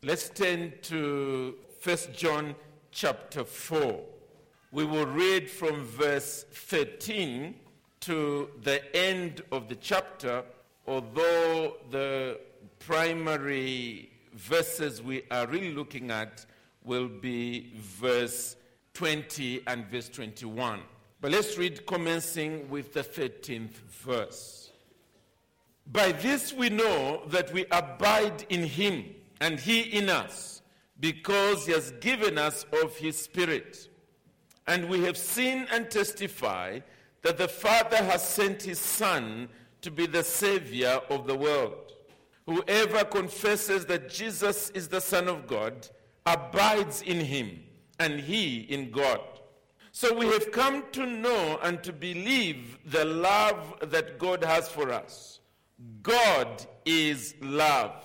Let's turn to 1 John chapter 4. We will read from verse 13 to the end of the chapter, although the primary verses we are really looking at will be verse 20 and verse 21. But let's read commencing with the 13th verse. By this we know that we abide in him and he in us, because he has given us of his Spirit. And we have seen and testify that the Father has sent his Son to be the Savior of the world. Whoever confesses that Jesus is the Son of God abides in him, and he in God. So we have come to know and to believe the love that God has for us. God is love.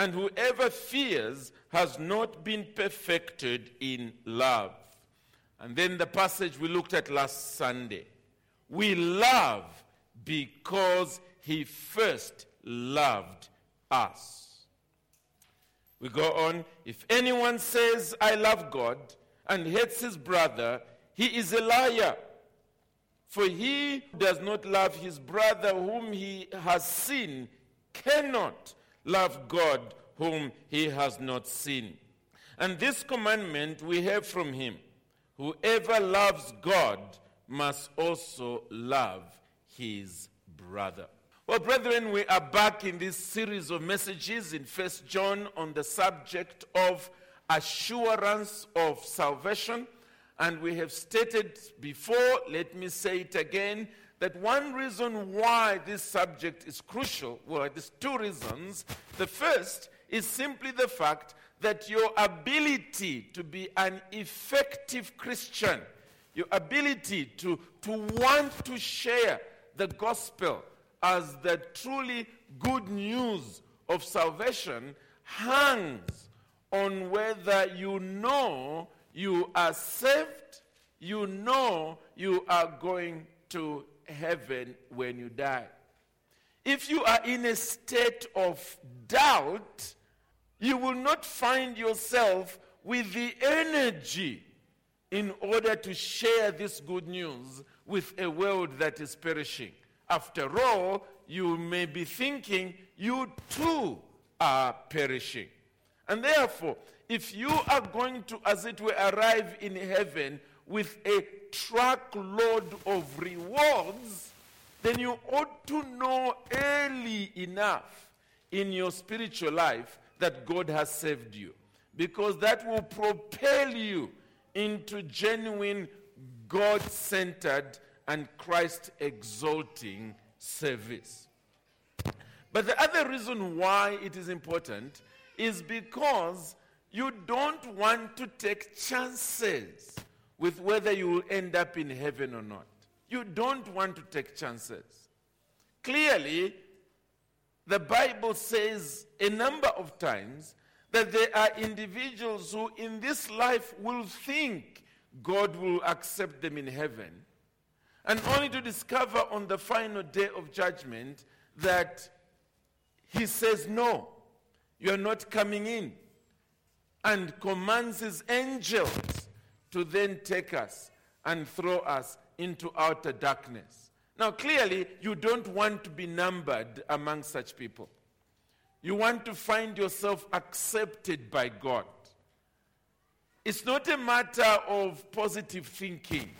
and whoever fears has not been perfected in love. And then the passage we looked at last Sunday. We love because he first loved us. We go on. If anyone says, I love God, and hates his brother, he is a liar. For he who does not love his brother whom he has seen cannot love God whom he has not seen. And this commandment we have from him whoever loves God must also love his brother. Well, brethren, we are back in this series of messages in First John on the subject of assurance of salvation. And we have stated before, let me say it again, that one reason why this subject is crucial, well, there's two reasons. The first is simply the fact that your ability to be an effective Christian, your ability to, to want to share the gospel as the truly good news of salvation hangs on whether you know you are saved, you know you are going to heaven when you die. If you are in a state of doubt, you will not find yourself with the energy in order to share this good news with a world that is perishing. After all, you may be thinking you too are perishing. And therefore, if you are going to, as it were, arrive in heaven with a truckload of rewards, then you ought to know early enough in your spiritual life that God has saved you. Because that will propel you into genuine God centered and Christ exalting service. But the other reason why it is important is because you don't want to take chances with whether you will end up in heaven or not. You don't want to take chances. Clearly, the Bible says a number of times that there are individuals who in this life will think God will accept them in heaven, and only to discover on the final day of judgment that He says, No, you are not coming in, and commands His angels to then take us and throw us into outer darkness. Now, clearly, you don't want to be numbered among such people. You want to find yourself accepted by God. It's not a matter of positive thinking.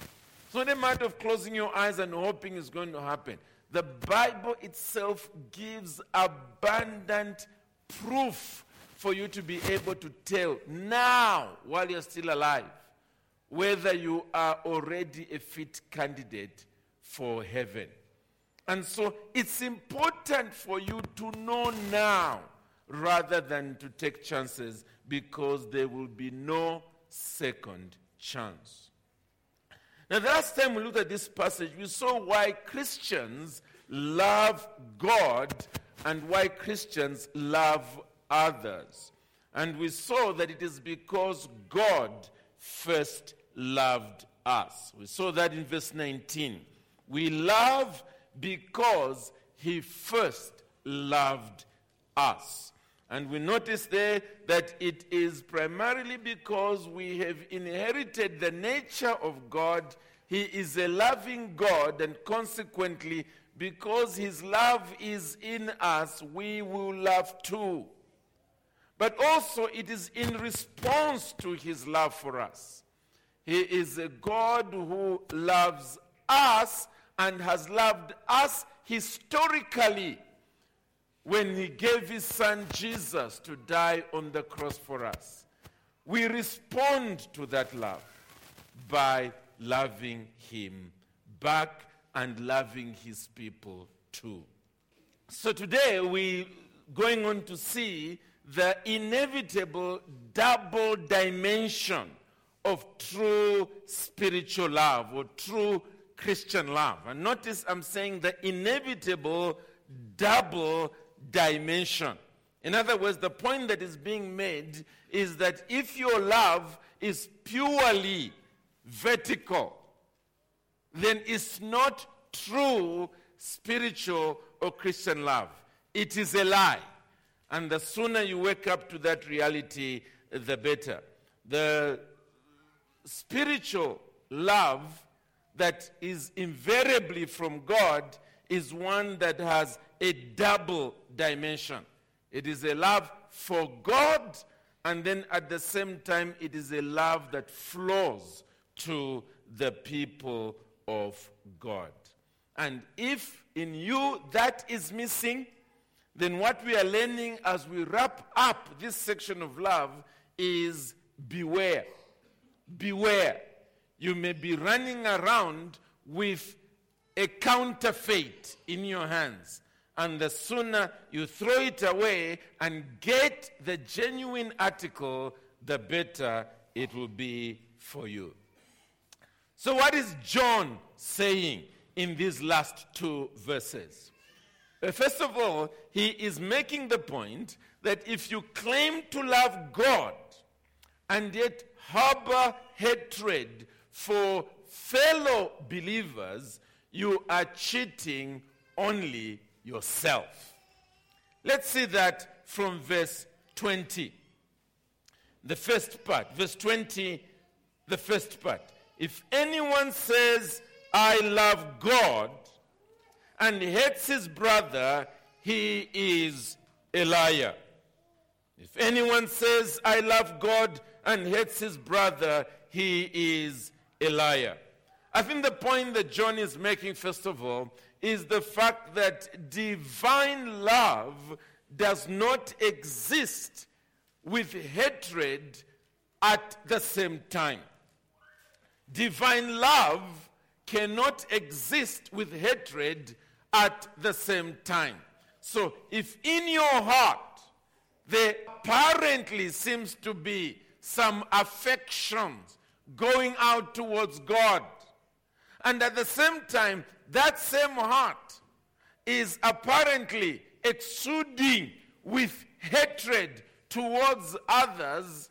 It's not a matter of closing your eyes and hoping it's going to happen. The Bible itself gives abundant proof for you to be able to tell now, while you're still alive, whether you are already a fit candidate for heaven. And so it's important for you to know now rather than to take chances because there will be no second chance. Now, the last time we looked at this passage, we saw why Christians love God and why Christians love others. And we saw that it is because God first loved us. We saw that in verse 19. We love because he first loved us. And we notice there that it is primarily because we have inherited the nature of God. He is a loving God, and consequently, because His love is in us, we will love too. But also, it is in response to His love for us. He is a God who loves us and has loved us historically when he gave his son Jesus to die on the cross for us. We respond to that love by loving him back and loving his people too. So today we're going on to see the inevitable double dimension of true spiritual love or true Christian love. And notice I'm saying the inevitable double dimension. In other words, the point that is being made is that if your love is purely vertical, then it's not true spiritual or Christian love. It is a lie. And the sooner you wake up to that reality, the better. The spiritual love that is invariably from God is one that has a double dimension. It is a love for God, and then at the same time, it is a love that flows to the people of God. And if in you that is missing, then what we are learning as we wrap up this section of love is beware. Beware. You may be running around with a counterfeit in your hands. And the sooner you throw it away and get the genuine article, the better it will be for you. So, what is John saying in these last two verses? First of all, he is making the point that if you claim to love God and yet harbor hatred for fellow believers, you are cheating only yourself. Let's see that from verse 20. The first part, verse 20, the first part. If anyone says, I love God, and hates his brother, he is a liar. If anyone says, I love God, and hates his brother, he is a liar. I think the point that John is making, first of all, is the fact that divine love does not exist with hatred at the same time. Divine love cannot exist with hatred at the same time. So, if in your heart there apparently seems to be some affections going out towards God, and at the same time, that same heart is apparently exuding with hatred towards others,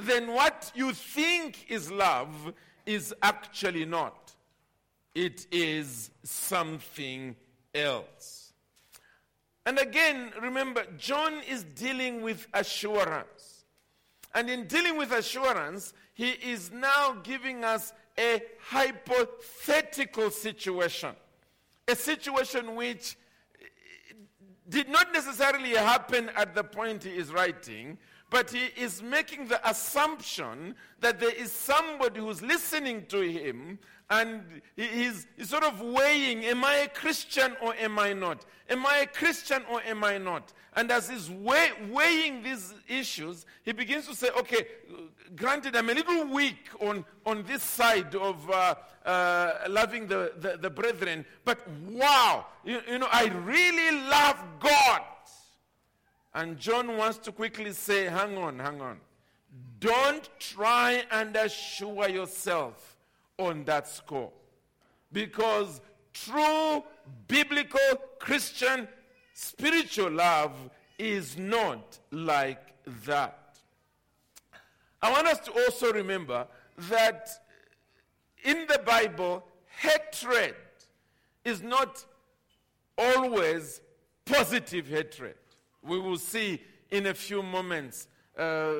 then what you think is love is actually not. It is something else. And again, remember, John is dealing with assurance. And in dealing with assurance, he is now giving us a hypothetical situation, a situation which did not necessarily happen at the point he is writing, but he is making the assumption that there is somebody who's listening to him and he's, he's sort of weighing am I a Christian or am I not? Am I a Christian or am I not? And as he's weigh, weighing these issues, he begins to say, okay, granted, I'm a little weak on, on this side of uh, uh, loving the, the, the, brethren, but wow, you, you know, I really love God. And John wants to quickly say, hang on, hang on. Don't try and assure yourself on that score. Because true biblical Christian spiritual love is not like that. I want us to also remember that in the Bible, hatred is not always positive hatred. We will see in a few moments uh,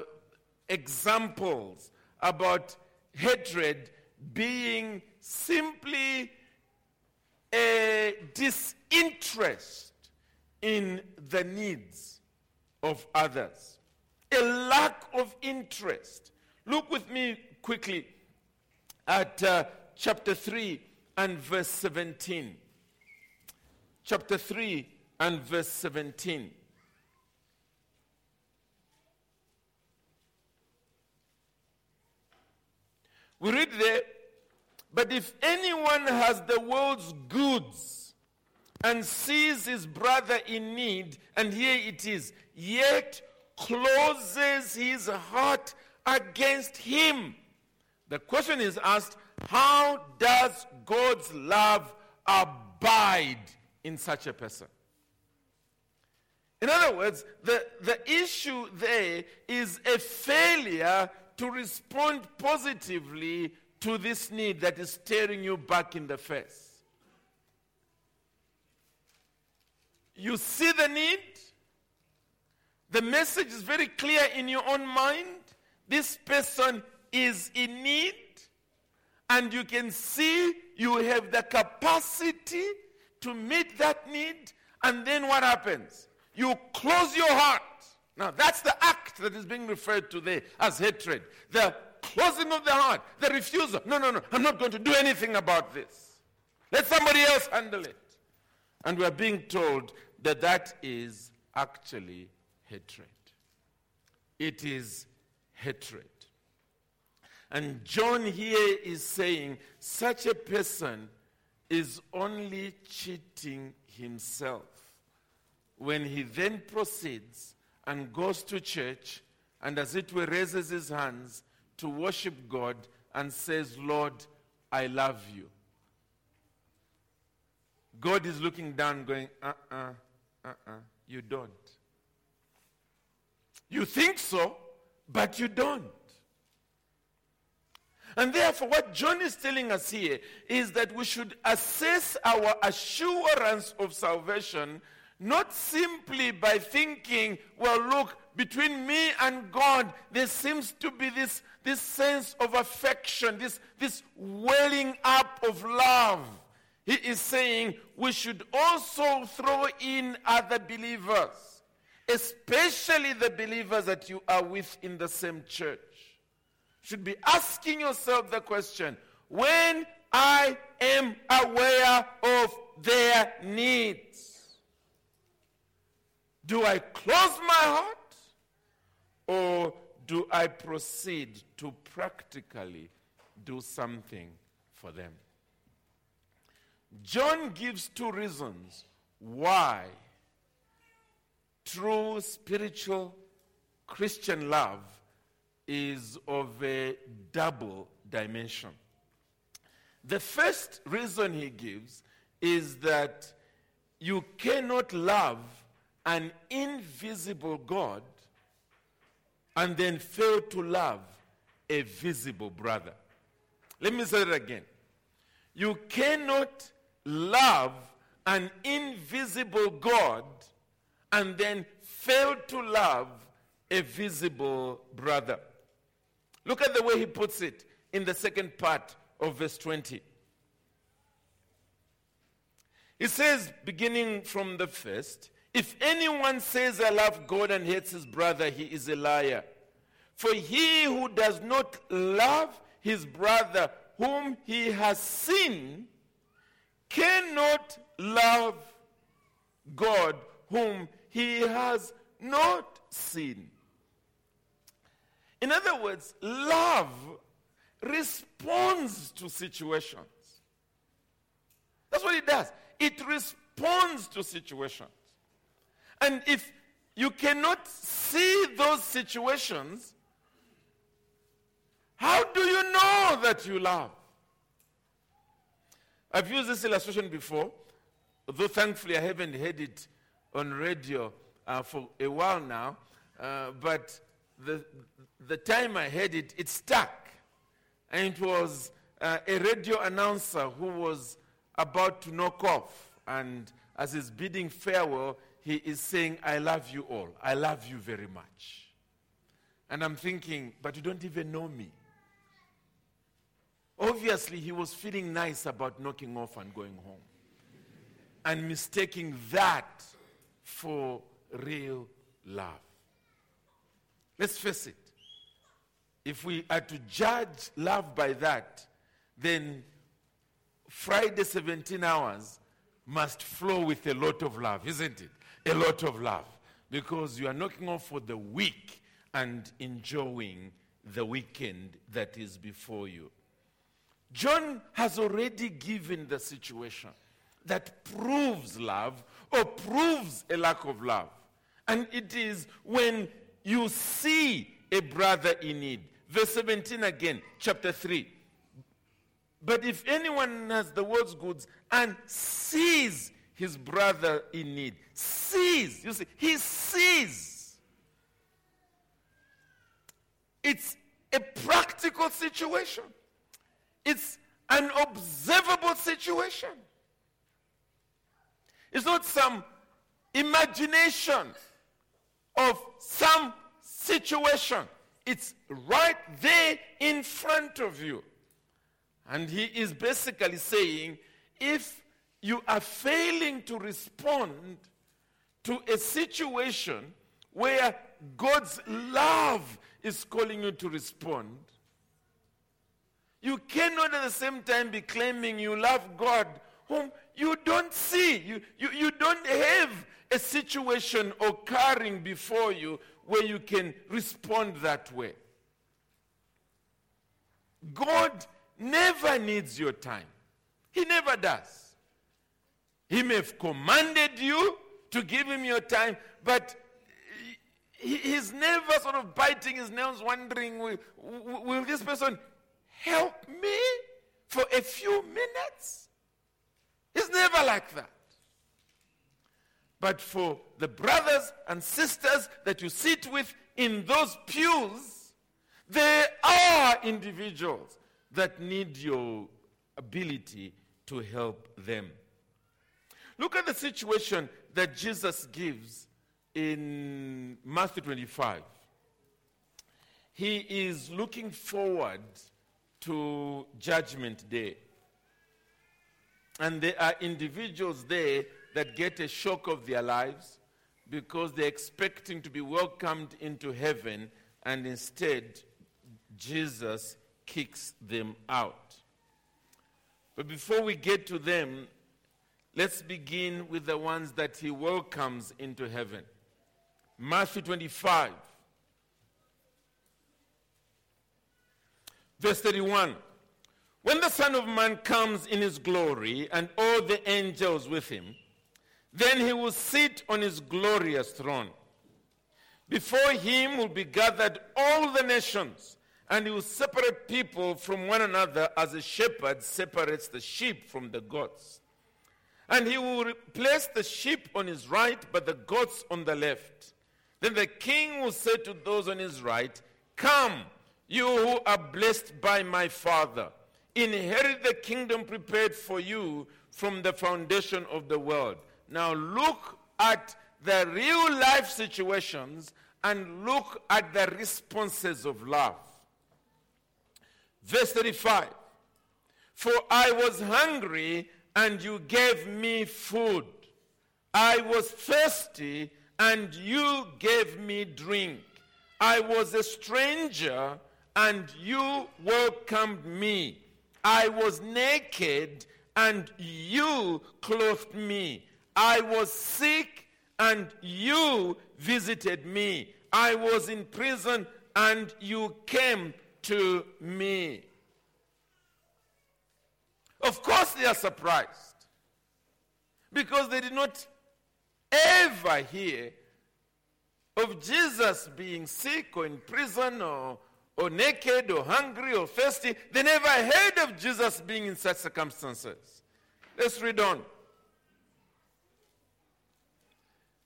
examples about hatred being simply a disinterest in the needs of others, a lack of interest. Look with me quickly at uh, chapter 3 and verse 17. Chapter 3 and verse 17. We read there, but if anyone has the world's goods and sees his brother in need, and here it is, yet closes his heart against him. The question is asked, how does God's love abide in such a person? In other words, the, the issue there is a failure to respond positively to this need that is staring you back in the face. You see the need, the message is very clear in your own mind. This person is in need, and you can see you have the capacity to meet that need, and then what happens? You close your heart now, that's the act that is being referred to there as hatred. The closing of the heart, the refusal. No, no, no, I'm not going to do anything about this. Let somebody else handle it. And we are being told that that is actually hatred. It is hatred. And John here is saying such a person is only cheating himself when he then proceeds and goes to church and, as it were, raises his hands to worship God and says, Lord, I love you. God is looking down, going, uh uh-uh, uh, uh-uh, you don't. You think so, but you don't. And therefore, what John is telling us here is that we should assess our assurance of salvation not simply by thinking, well, look, between me and God, there seems to be this, this sense of affection, this, this welling up of love. He is saying we should also throw in other believers, especially the believers that you are with in the same church. Should be asking yourself the question when I am aware of their needs do I close my heart or do I proceed to practically do something for them? John gives two reasons why true spiritual Christian love is of a double dimension. The first reason he gives is that you cannot love an invisible God and then fail to love a visible brother. Let me say it again. You cannot love an invisible God and then fail to love a visible brother. Look at the way he puts it in the second part of verse 20. He says, beginning from the first, if anyone says, I love God and hates his brother, he is a liar. For he who does not love his brother whom he has seen cannot love God whom he has not seen. In other words, love responds to situations. That's what it does. It responds to situations. And if you cannot see those situations, how do you know that you love? I've used this illustration before, although thankfully I haven't heard it on radio uh, for a while now. Uh, but the, the time I heard it, it stuck. And it was uh, a radio announcer who was about to knock off. And as he's bidding farewell, he is saying, I love you all. I love you very much. And I'm thinking, but you don't even know me. Obviously, he was feeling nice about knocking off and going home and mistaking that for real love. Let's face it. If we are to judge love by that, then Friday 17 hours must flow with a lot of love, isn't it? A lot of love. Because you are knocking off for the week and enjoying the weekend that is before you. John has already given the situation that proves love or proves a lack of love. And it is when you see a brother in need. Verse 17 again, chapter 3. But if anyone has the world's goods and sees his brother in need, sees, you see, he sees. It's a practical situation. It's an observable situation. It's not some imagination of some situation. It's right there in front of you. And he is basically saying if you are failing to respond to a situation where God's love is calling you to respond, you cannot at the same time be claiming you love God whom you don't see. You, you, you don't have a situation occurring before you where you can respond that way. God never needs your time. He never does. He may have commanded you to give him your time, but he's never sort of biting his nails, wondering, will, will this person help me for a few minutes? It's never like that. But for the brothers and sisters that you sit with in those pews, there are individuals that need your ability to help them. Look at the situation that Jesus gives in Matthew 25. He is looking forward to Judgment Day. And there are individuals there that get a shock of their lives because they're expecting to be welcomed into heaven, and instead, Jesus kicks them out. But before we get to them, let's begin with the ones that he welcomes into heaven. Matthew 25, verse 31. When the Son of Man comes in his glory and all the angels with him, then he will sit on his glorious throne. Before him will be gathered all the nations, and he will separate people from one another as a shepherd separates the sheep from the goats. And he will place the sheep on his right, but the goats on the left. Then the king will say to those on his right, Come, you who are blessed by my Father inherit the kingdom prepared for you from the foundation of the world. Now look at the real life situations and look at the responses of love. Verse 35 For I was hungry and you gave me food. I was thirsty and you gave me drink. I was a stranger and you welcomed me. I was naked and you clothed me. I was sick and you visited me. I was in prison and you came to me. Of course, they are surprised because they did not ever hear of Jesus being sick or in prison or, or naked or hungry or thirsty. They never heard of Jesus being in such circumstances. Let's read on.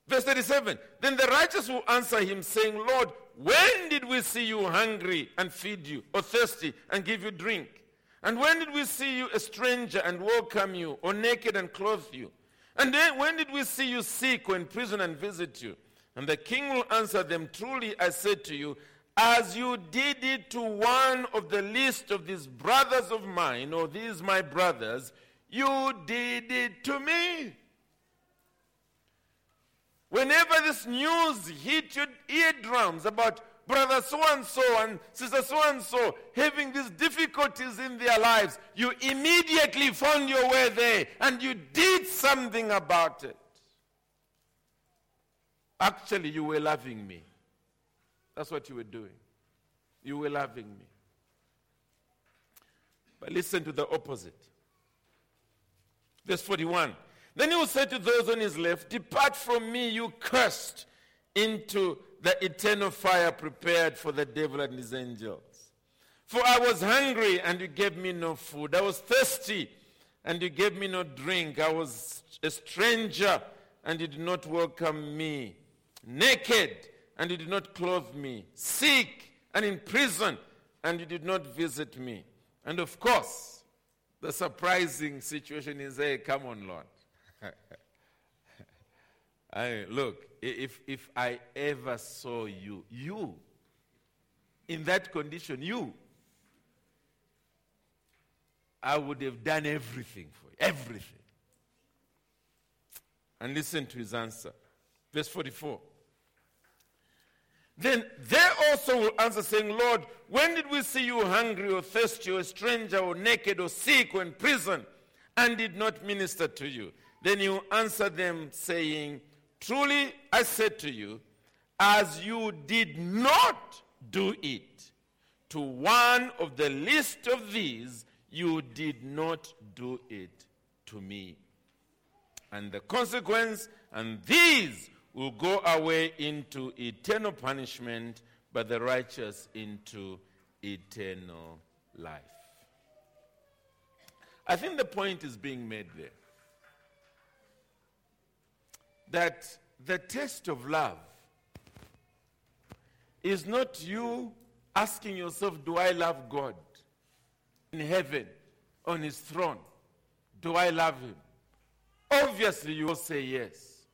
Verse 37 Then the righteous will answer him, saying, Lord, when did we see you hungry and feed you, or thirsty and give you drink? And when did we see you a stranger and welcome you, or naked and clothe you? And then when did we see you sick or in prison and visit you? And the king will answer them, Truly I said to you, as you did it to one of the least of these brothers of mine, or these my brothers, you did it to me. Whenever this news hit your eardrums about brother so and so and sister so and so having these difficulties in their lives, you immediately found your way there and you did something about it. Actually, you were loving me. That's what you were doing. You were loving me. But listen to the opposite. Verse 41. Then he will say to those on his left, Depart from me, you cursed, into the eternal fire prepared for the devil and his angels. For I was hungry, and you gave me no food. I was thirsty, and you gave me no drink. I was a stranger, and you did not welcome me. Naked, and you did not clothe me. Sick, and in prison, and you did not visit me. And of course, the surprising situation is hey, come on, Lord. I look, if, if I ever saw you, you, in that condition, you, I would have done everything for you. Everything. And listen to his answer. Verse 44. Then they also will answer, saying, Lord, when did we see you hungry or thirsty or a stranger or naked or sick or in prison and did not minister to you? Then you answer them, saying, Truly I said to you, as you did not do it to one of the least of these, you did not do it to me. And the consequence, and these will go away into eternal punishment, but the righteous into eternal life. I think the point is being made there that the test of love is not you asking yourself, Do I love God in heaven on his throne? Do I love him? Obviously, you will say yes.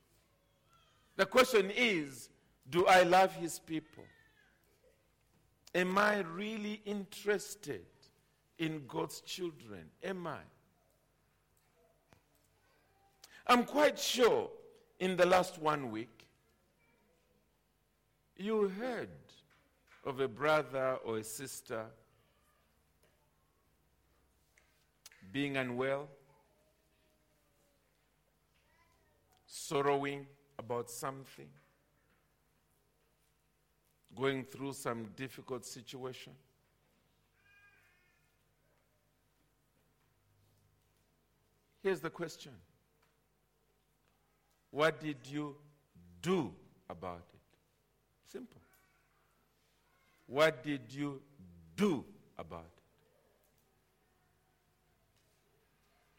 The question is, Do I love his people? Am I really interested in God's children? Am I? I'm quite sure in the last one week, you heard of a brother or a sister being unwell, sorrowing about something, going through some difficult situation. Here's the question what did you do about it? Simple. What did you do about it?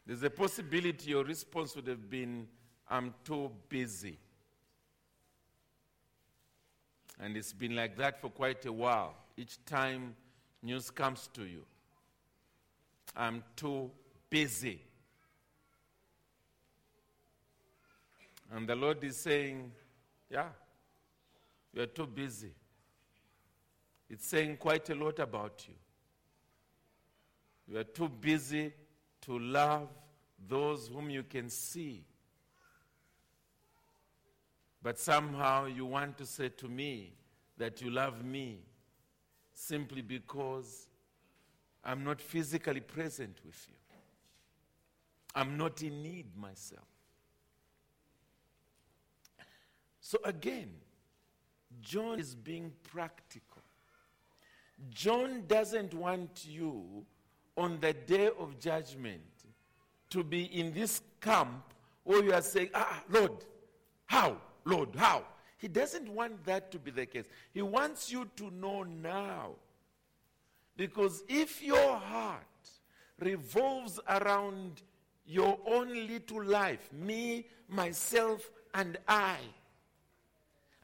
There's a possibility your response would have been, I'm too busy. And it's been like that for quite a while. Each time news comes to you, I'm too busy. And the Lord is saying, Yeah, you're too busy. It's saying quite a lot about you. You are too busy to love those whom you can see. But somehow you want to say to me that you love me simply because I'm not physically present with you. I'm not in need myself. So again, John is being practical. John doesn't want you on the day of judgment to be in this camp where you are saying, Ah, Lord, how? Lord, how? He doesn't want that to be the case. He wants you to know now. Because if your heart revolves around your own little life, me, myself, and I,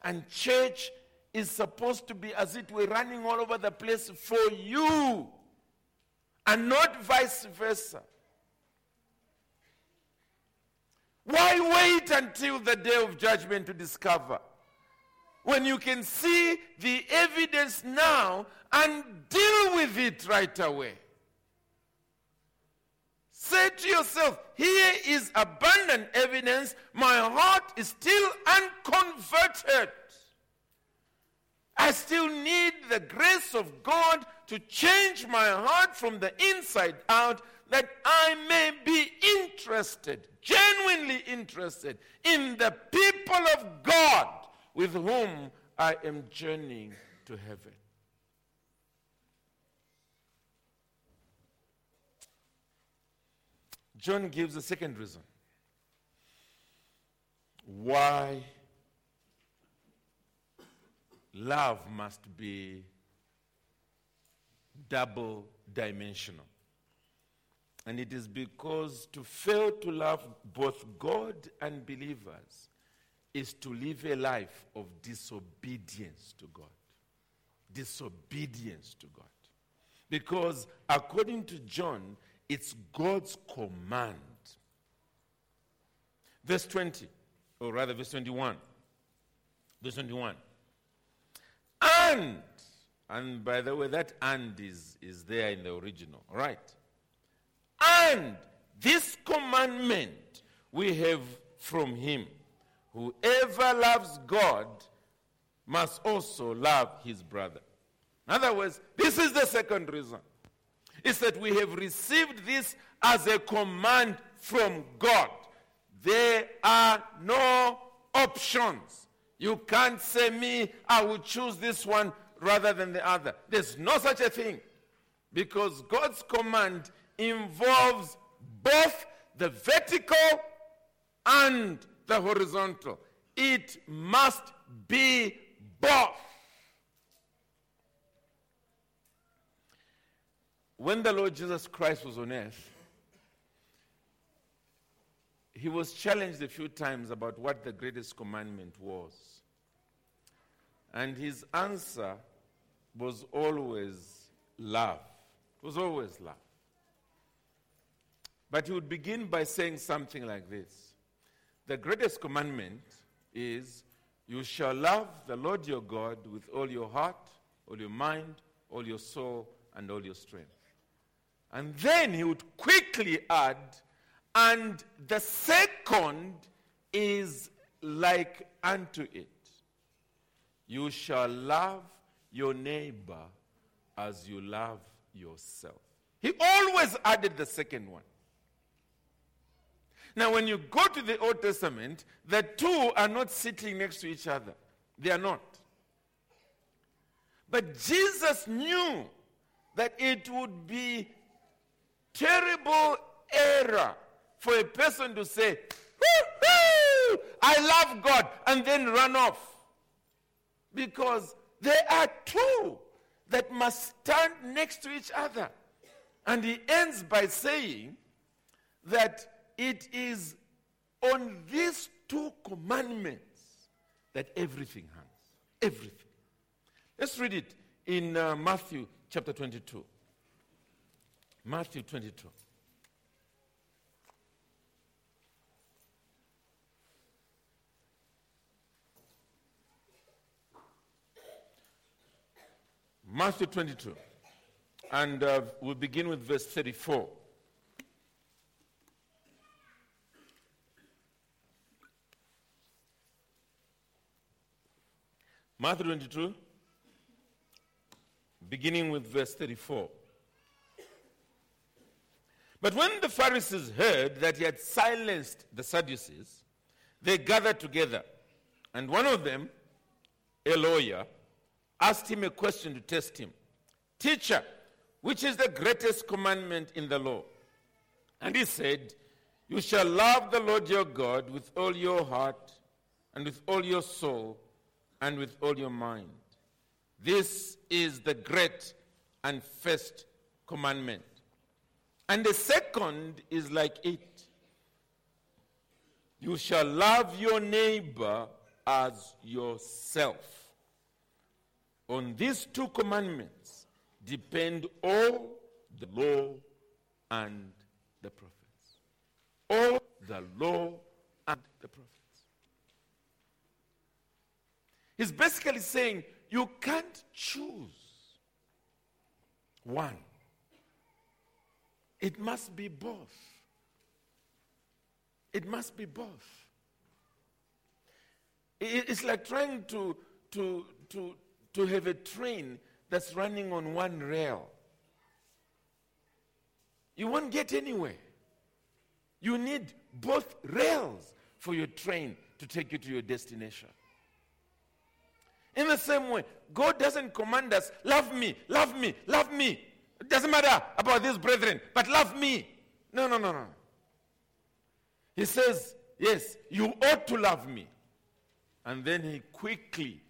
and church is supposed to be as it were running all over the place for you, and not vice versa. Why wait until the day of judgment to discover? When you can see the evidence now and deal with it right away. Say to yourself, here is abundant evidence. My heart is still unconverted. I still need the grace of God to change my heart from the inside out that I may be interested, genuinely interested in the people of God with whom I am journeying to heaven. John gives a second reason why love must be double dimensional. And it is because to fail to love both God and believers is to live a life of disobedience to God. Disobedience to God. Because according to John, it's God's command. Verse 20, or rather, verse 21. Verse 21. And, and by the way, that and is, is there in the original, right? And this commandment we have from him whoever loves God must also love his brother. In other words, this is the second reason. It's that we have received this as a command from God. There are no options. You can't say, Me, I will choose this one rather than the other. There's no such a thing. Because God's command involves both the vertical and the horizontal. It must be both. When the Lord Jesus Christ was on earth, he was challenged a few times about what the greatest commandment was. And his answer was always love. It was always love. But he would begin by saying something like this The greatest commandment is you shall love the Lord your God with all your heart, all your mind, all your soul, and all your strength. And then he would quickly add, and the second is like unto it. You shall love your neighbor as you love yourself. He always added the second one. Now, when you go to the Old Testament, the two are not sitting next to each other. They are not. But Jesus knew that it would be terrible error for a person to say, I love God, and then run off. Because there are two that must stand next to each other. And he ends by saying that it is on these two commandments that everything hangs. Everything. Let's read it in uh, Matthew chapter 22. Matthew 22. Matthew 22. And uh, we'll begin with verse 34. Matthew 22, beginning with verse 34. But when the Pharisees heard that he had silenced the Sadducees, they gathered together. And one of them, a lawyer, asked him a question to test him Teacher, which is the greatest commandment in the law? And he said, You shall love the Lord your God with all your heart, and with all your soul, and with all your mind. This is the great and first commandment. And the second is like it you shall love your neighbor as yourself. On these two commandments depend all the law and the prophets. All the law and the prophets. He's basically saying you can't choose one, it must be both. It must be both. It's like trying to, to, to, to have a train that's running on one rail. You won't get anywhere. You need both rails for your train to take you to your destination. In the same way, God doesn't command us, love me, love me, love me. It doesn't matter about these brethren, but love me. No, no, no, no. He says, Yes, you ought to love me. And then he quickly,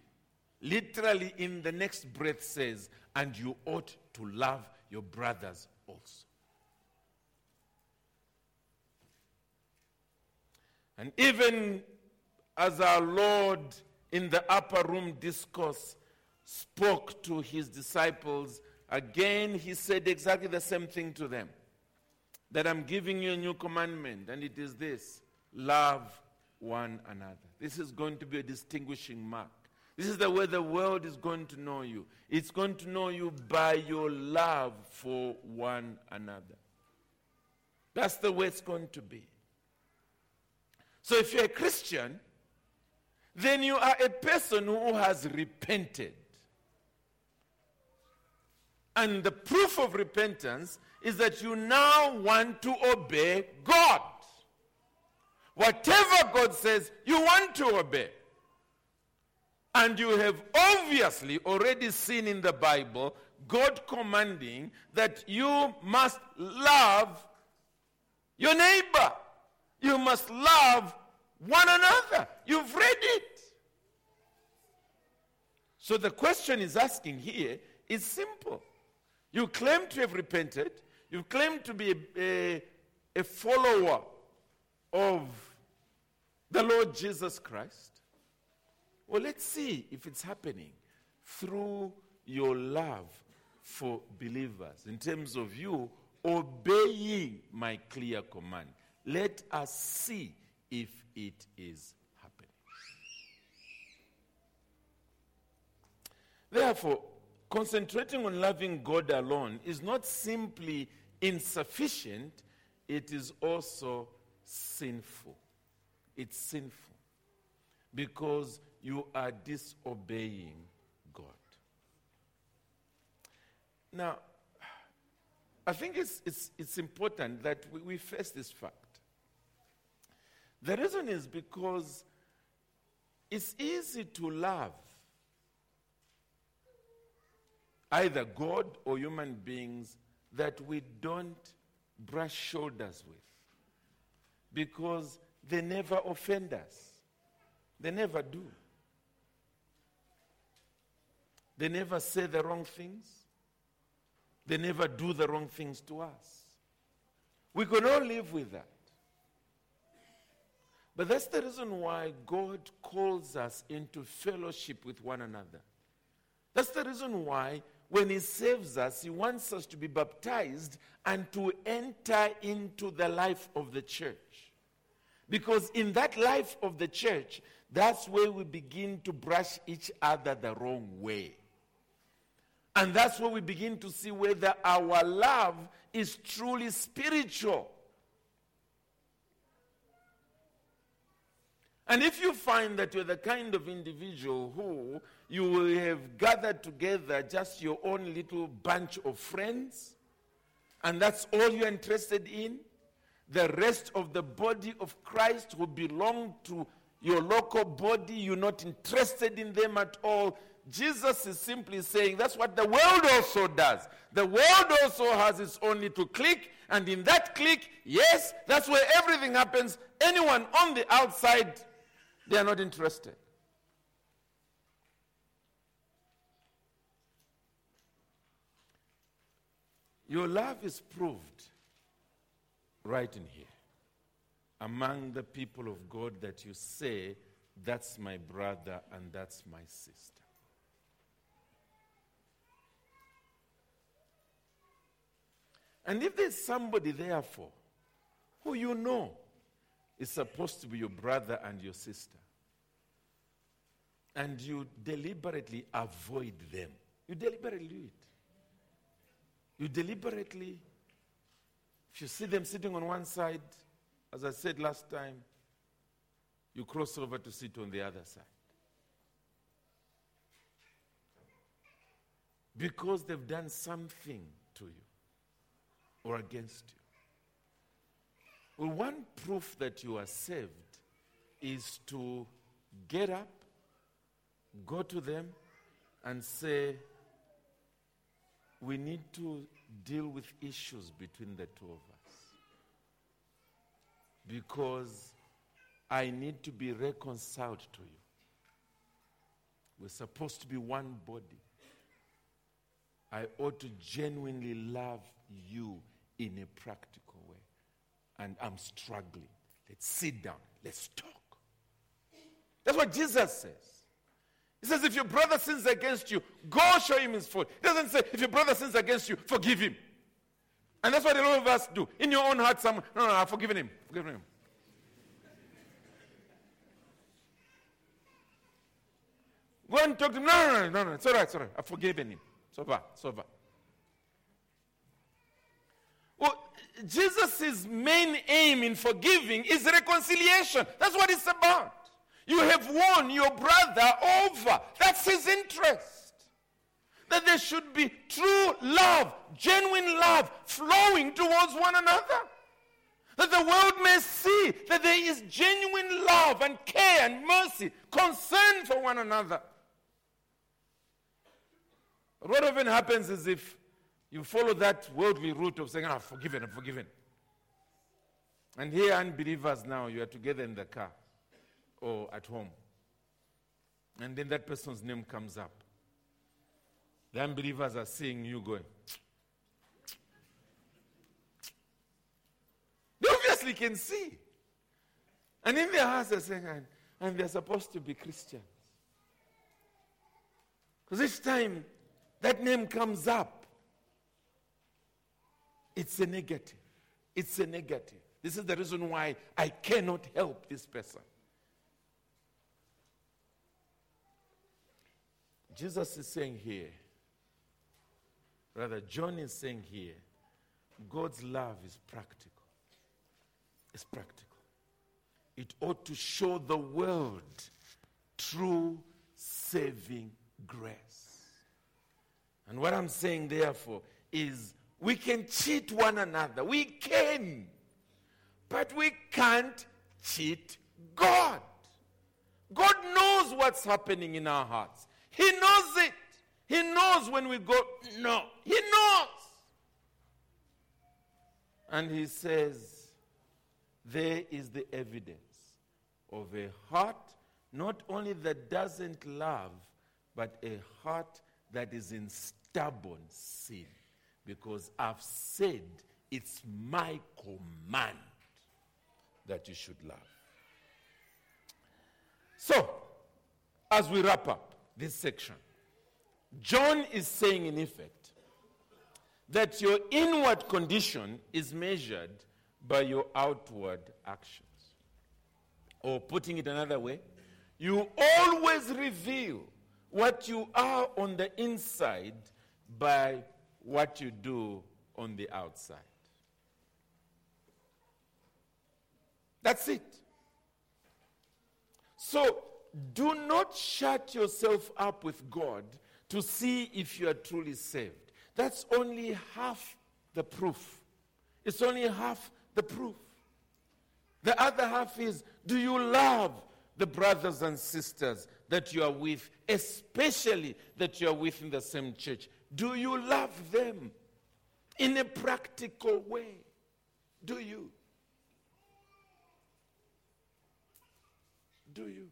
literally in the next breath, says, And you ought to love your brothers also. And even as our Lord in the upper room discourse spoke to his disciples, again he said exactly the same thing to them that I'm giving you a new commandment, and it is this love one another. This is going to be a distinguishing mark. This is the way the world is going to know you. It's going to know you by your love for one another. That's the way it's going to be. So if you're a Christian, then you are a person who has repented. And the proof of repentance is that you now want to obey God. Whatever God says, you want to obey. And you have obviously already seen in the Bible God commanding that you must love your neighbor. You must love one another. You've read it. So the question is asking here is simple. You claim to have repented, you claim to be a, a, a follower of the Lord Jesus Christ. Well, let's see if it's happening through your love for believers in terms of you obeying my clear command. Let us see if it is happening. Therefore, concentrating on loving God alone is not simply insufficient, it is also sinful. It's sinful because you are disobeying God. Now, I think it's, it's, it's important that we, we face this fact. The reason is because it's easy to love either God or human beings that we don't brush shoulders with because they never offend us. They never do. They never say the wrong things. They never do the wrong things to us. We can all live with that. But that's the reason why God calls us into fellowship with one another. That's the reason why when He saves us, He wants us to be baptized and to enter into the life of the church. Because in that life of the church, that's where we begin to brush each other the wrong way. And that's where we begin to see whether our love is truly spiritual. And if you find that you're the kind of individual who you will have gathered together just your own little bunch of friends, and that's all you're interested in, the rest of the body of Christ who belong to your local body, you're not interested in them at all. Jesus is simply saying that's what the world also does. The world also has its own little clique, and in that clique, yes, that's where everything happens. Anyone on the outside, they are not interested. Your love is proved right in here among the people of God that you say, That's my brother and that's my sister. And if there's somebody, therefore, who you know is supposed to be your brother and your sister, and you deliberately avoid them, you deliberately do it. You deliberately, if you see them sitting on one side, as I said last time, you cross over to sit on the other side. Because they've done something to you or against you. Well, one proof that you are saved is to get up, go to them, and say, We need to deal with issues between the two of us. Because I need to be reconciled to you. We're supposed to be one body. I ought to genuinely love you in a practical way. And I'm struggling. Let's sit down. Let's talk. That's what Jesus says. He says, if your brother sins against you, go show him his fault. He doesn't say, if your brother sins against you, forgive him. And that's what a lot of us do. In your own heart, some, no, no, I've forgiven him. Forgiven him. Go and talk to him. No, no, no, no, no. It's all right, it's all right. I've forgiven him. It's over, it's over. Well, Jesus' main aim in forgiving is reconciliation. That's what it's about. You have won your brother over. That's his interest. That there should be true love, genuine love flowing towards one another. That the world may see that there is genuine love and care and mercy, concern for one another. But what often happens is if you follow that worldly route of saying, i ah, forgiven, I'm forgiven. And here, unbelievers now, you are together in the car or at home. And then that person's name comes up. The unbelievers are seeing you going. They obviously can see. And in their hearts, they're saying, and, and they're supposed to be Christians. Because each time that name comes up, it's a negative. It's a negative. This is the reason why I cannot help this person. Jesus is saying here, rather, John is saying here, God's love is practical. It's practical. It ought to show the world true saving grace. And what I'm saying, therefore, is we can cheat one another. We can. But we can't cheat God. God knows what's happening in our hearts. He knows it. He knows when we go, no. He knows. And He says, there is the evidence of a heart not only that doesn't love, but a heart that is in stubborn sin because I've said it's my command that you should love. So, as we wrap up this section, John is saying, in effect, that your inward condition is measured by your outward actions. Or putting it another way, you always reveal what you are on the inside by what you do on the outside. That's it. So do not shut yourself up with God to see if you are truly saved. That's only half the proof. It's only half the proof. The other half is do you love the brothers and sisters that you are with, especially that you are with in the same church? Do you love them in a practical way? Do you? Do you?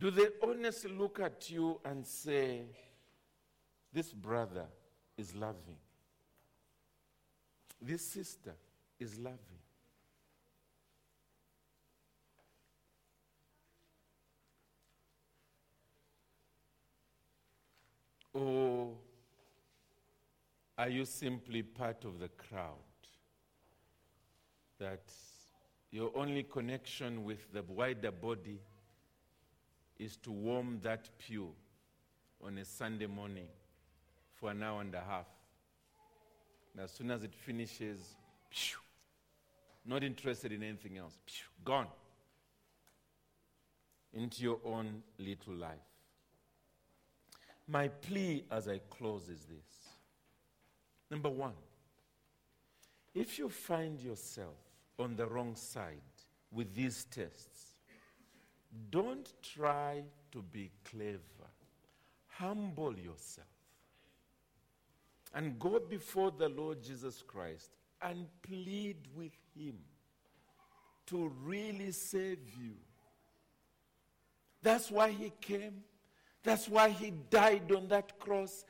Do they honestly look at you and say, This brother is loving? This sister is loving? Or are you simply part of the crowd? That your only connection with the wider body is to warm that pew on a Sunday morning for an hour and a half. And as soon as it finishes, pew, not interested in anything else, pew, gone into your own little life. My plea as I close is this. Number one, if you find yourself on the wrong side with these tests, don't try to be clever. Humble yourself and go before the Lord Jesus Christ and plead with Him to really save you. That's why He came. That's why He died on that cross.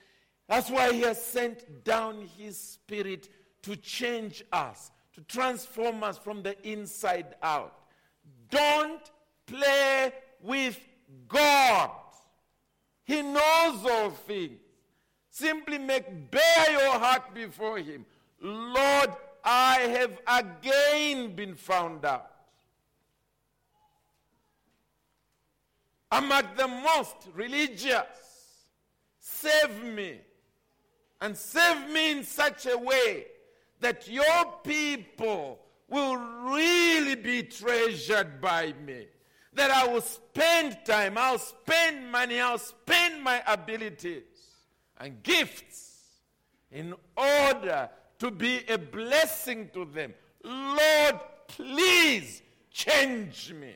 That's why He has sent down His Spirit to change us, to transform us from the inside out. Don't play with God. He knows all things. Simply make bare your heart before Him. Lord, I have again been found out. I'm at the most religious. Save me. And save me in such a way that your people will really be treasured by me. That I will spend time, I'll spend money, I'll spend my abilities and gifts in order to be a blessing to them. Lord, please change me.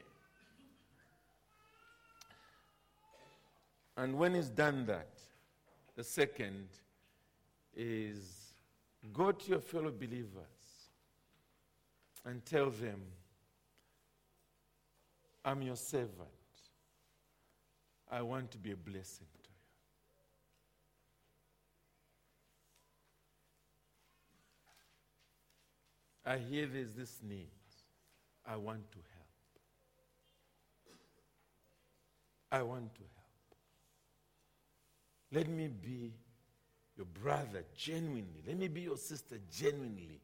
And when he's done that, the second is go to your fellow believers and tell them, I'm your servant. I want to be a blessing to you. I hear there's this need. I want to help. I want to help. Let me be your brother genuinely. Let me be your sister genuinely.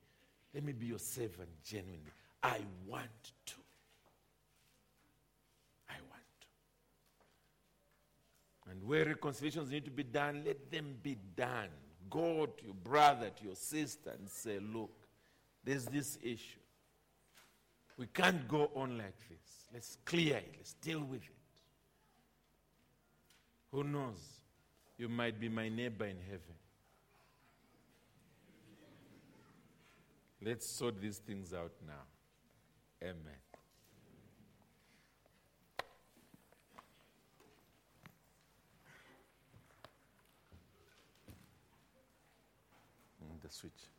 Let me be your servant genuinely. I want to. I want to. And where reconciliations need to be done, let them be done. Go to your brother, to your sister, and say, Look, there's this issue. We can't go on like this. Let's clear it. Let's deal with it. Who knows? You might be my neighbor in heaven. Let's sort these things out now. Amen. Switch.